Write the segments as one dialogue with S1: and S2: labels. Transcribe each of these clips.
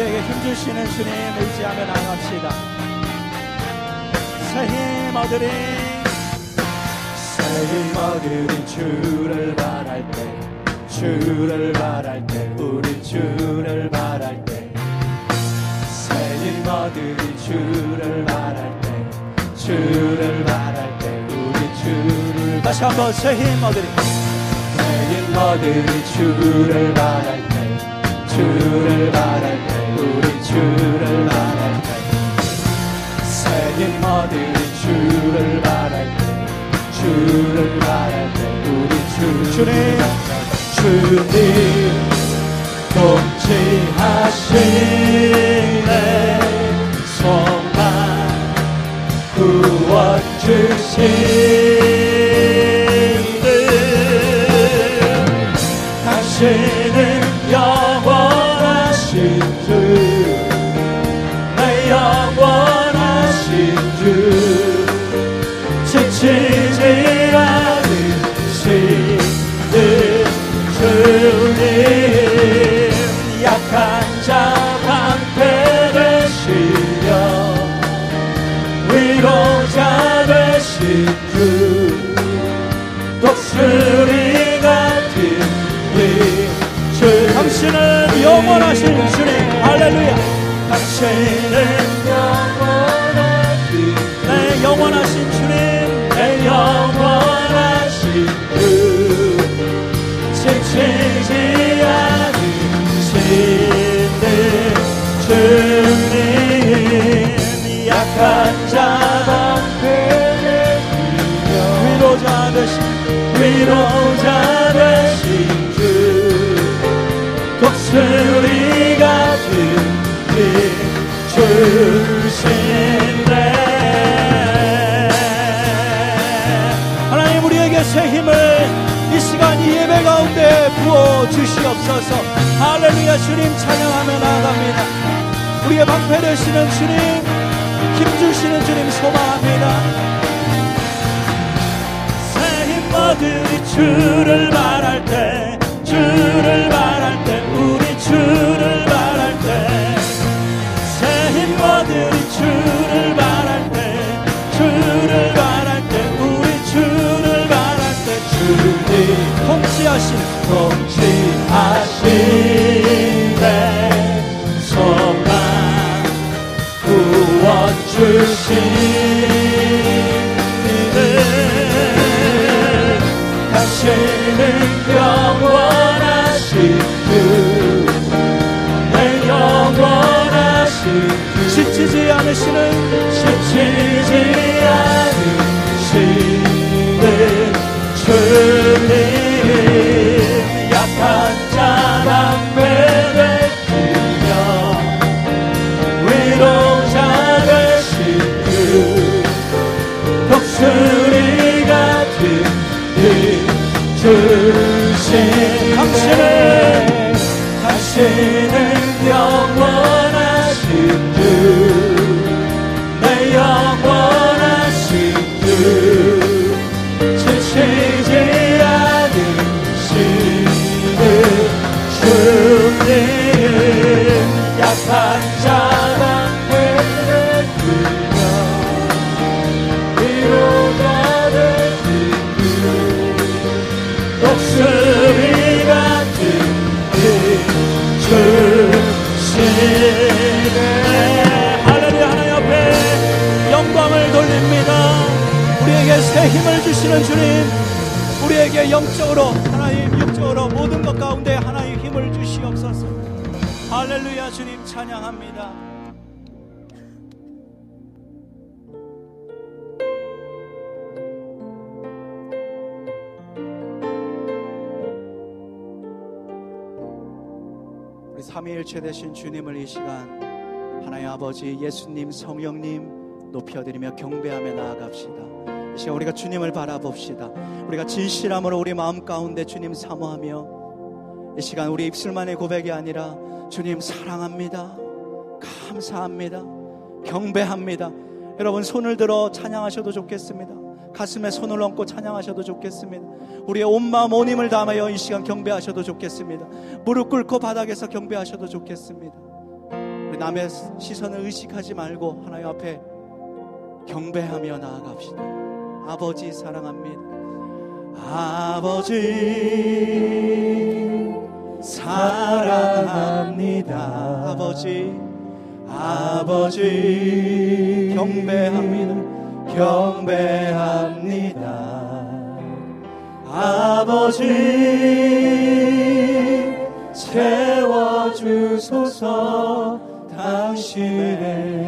S1: 우리에게 힘주시는 주님 의지하며 나갑시다. 새힘 얻으리. 새힘 얻으리. 주를 바랄 때 주를 바랄 때 우리 주를 바랄 때. 새힘 얻으리. 주를 바랄 때 주를 바랄 때 우리 주를 다시 한번 새힘 얻으리. 새힘 얻으리. 주를 바랄 때 주를 바랄 때 우리 주를 바랄 때. 새힘 얻으리 주를 바랄 때 주를 바랄 때 우리 주를 주님. 주님 통치하시네. 소망 구원 주시 당신은 영원하신 내 영원하신 주님 내 영원하신 주 지치지 않으시는 주님 약한 자 위로자 되신 위로 주신대. 하나님 우리에게 새 힘을 이 시간 이 예배 가운데 부어 주시옵소서. 할렐루야 주님 찬양하며 나아갑니다. 우리의 방패 되시는 주님 힘 주시는 주님 소망합니다. 새힘 얻으리 주를 말할 때 주를 말할 때 우리 주를 않으시는 지치지 않으시는 주님 약한 자 방패 되시며 위로자 되신 주 독수리 같은 힘 주신 당신은 당신 주시는 주님 우리에게 영적으로 하나님 육적으로 모든 것 가운데 하나님 힘을 주시옵소서. 할렐루야 주님 찬양합니다. 삼위일체 되신 주님을 이 시간 하나님 아버지 예수님 성령님 높여드리며 경배하며 나아갑시다 이 시간 우리가 주님을 바라봅시다 우리가 진실함으로 우리 마음 가운데 주님 사모하며 이 시간 우리 입술만의 고백이 아니라 주님 사랑합니다 감사합니다 경배합니다 여러분 손을 들어 찬양하셔도 좋겠습니다 가슴에 손을 얹고 찬양하셔도 좋겠습니다. 우리의 온 마음 온 힘을 담아여 이 시간 경배하셔도 좋겠습니다. 무릎 꿇고 바닥에서 경배하셔도 좋겠습니다. 남의 시선을 의식하지 말고 하나님 앞에 경배하며 나아갑시다. 아버지 사랑합니다. 아버지 사랑합니다. 아버지 아버지 경배합니다. 경배합니다. 아버지 채워주소서 당신의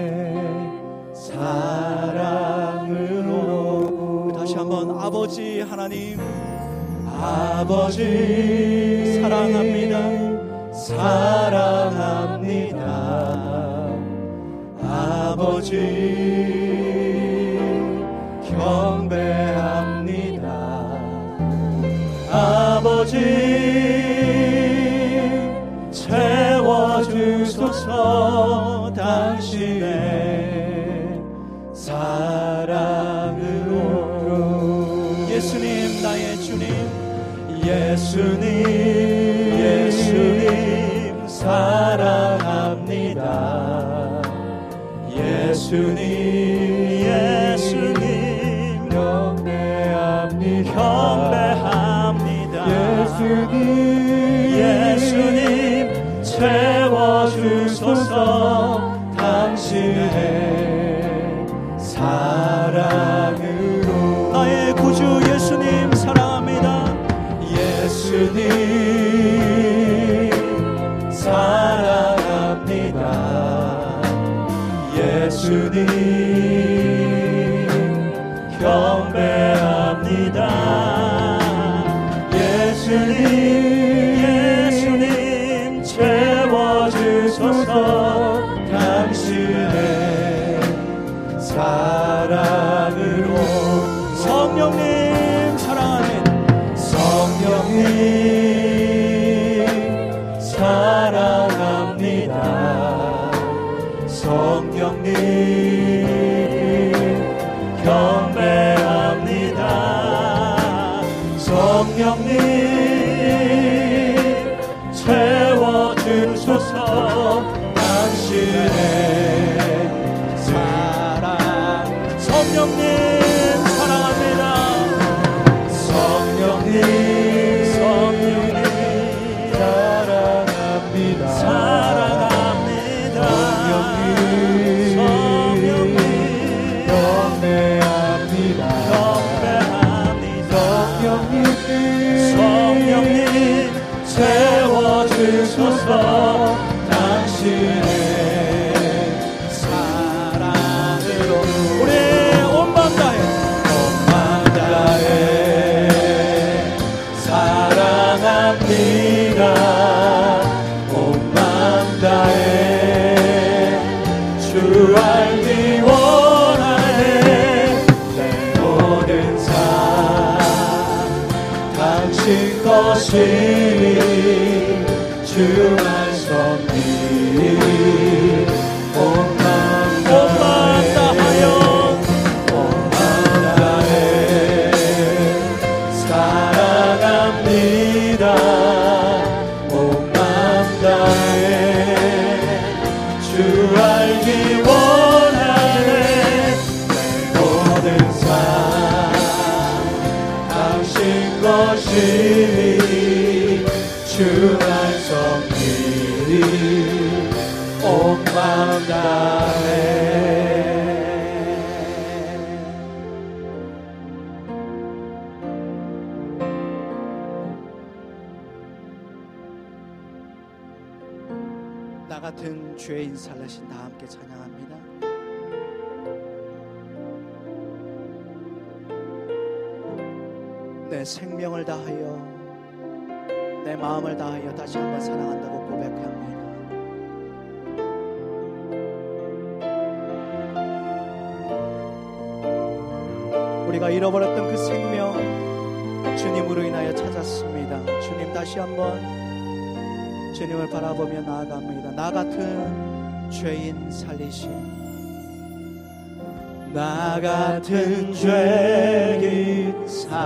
S1: 아버지 하나님 아버지 사랑합니다. 사랑합니다. 아버지 경배합니다. 아버지 채워주소서 당신의 사랑 예수님 예수님 사랑합니다. 예수님 예수님 경배합니다. 경배합니다. 예수님 예수님 채워주소서 채워주소서 당신의 사 것이니 주만 섬기 온맘 다하여 온맘 다해 사랑합니다. 온맘 다해 주 알기 것이니 주만 섬기리 온맘 다해 나 같은 죄인 살라신 다 함께 찬양합니다. 내 생명을 다하여 내 마음을 다하여 다시 한번 사랑한다고 고백합니다. 우리가 잃어버렸던 그 생명 주님으로 인하여 찾았습니다. 주님 다시 한번 주님을 바라보며 나아갑니다. 나 같은 죄인 살리신 나 같은 죄인 살리신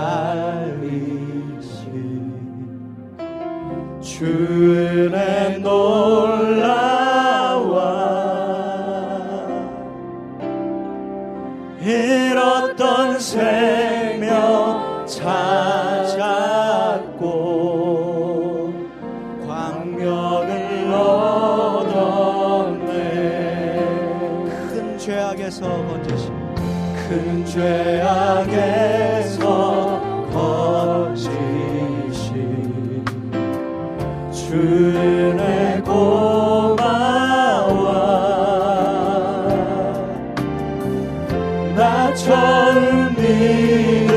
S1: 주의 놀라와 잃었던 생명 낮춰 울리는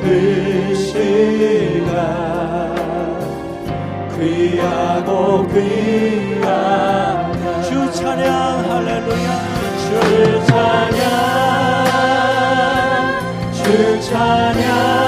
S1: 그 시간 귀하고 귀하다 주 찬양 할렐루야. 주 찬양 주 찬양.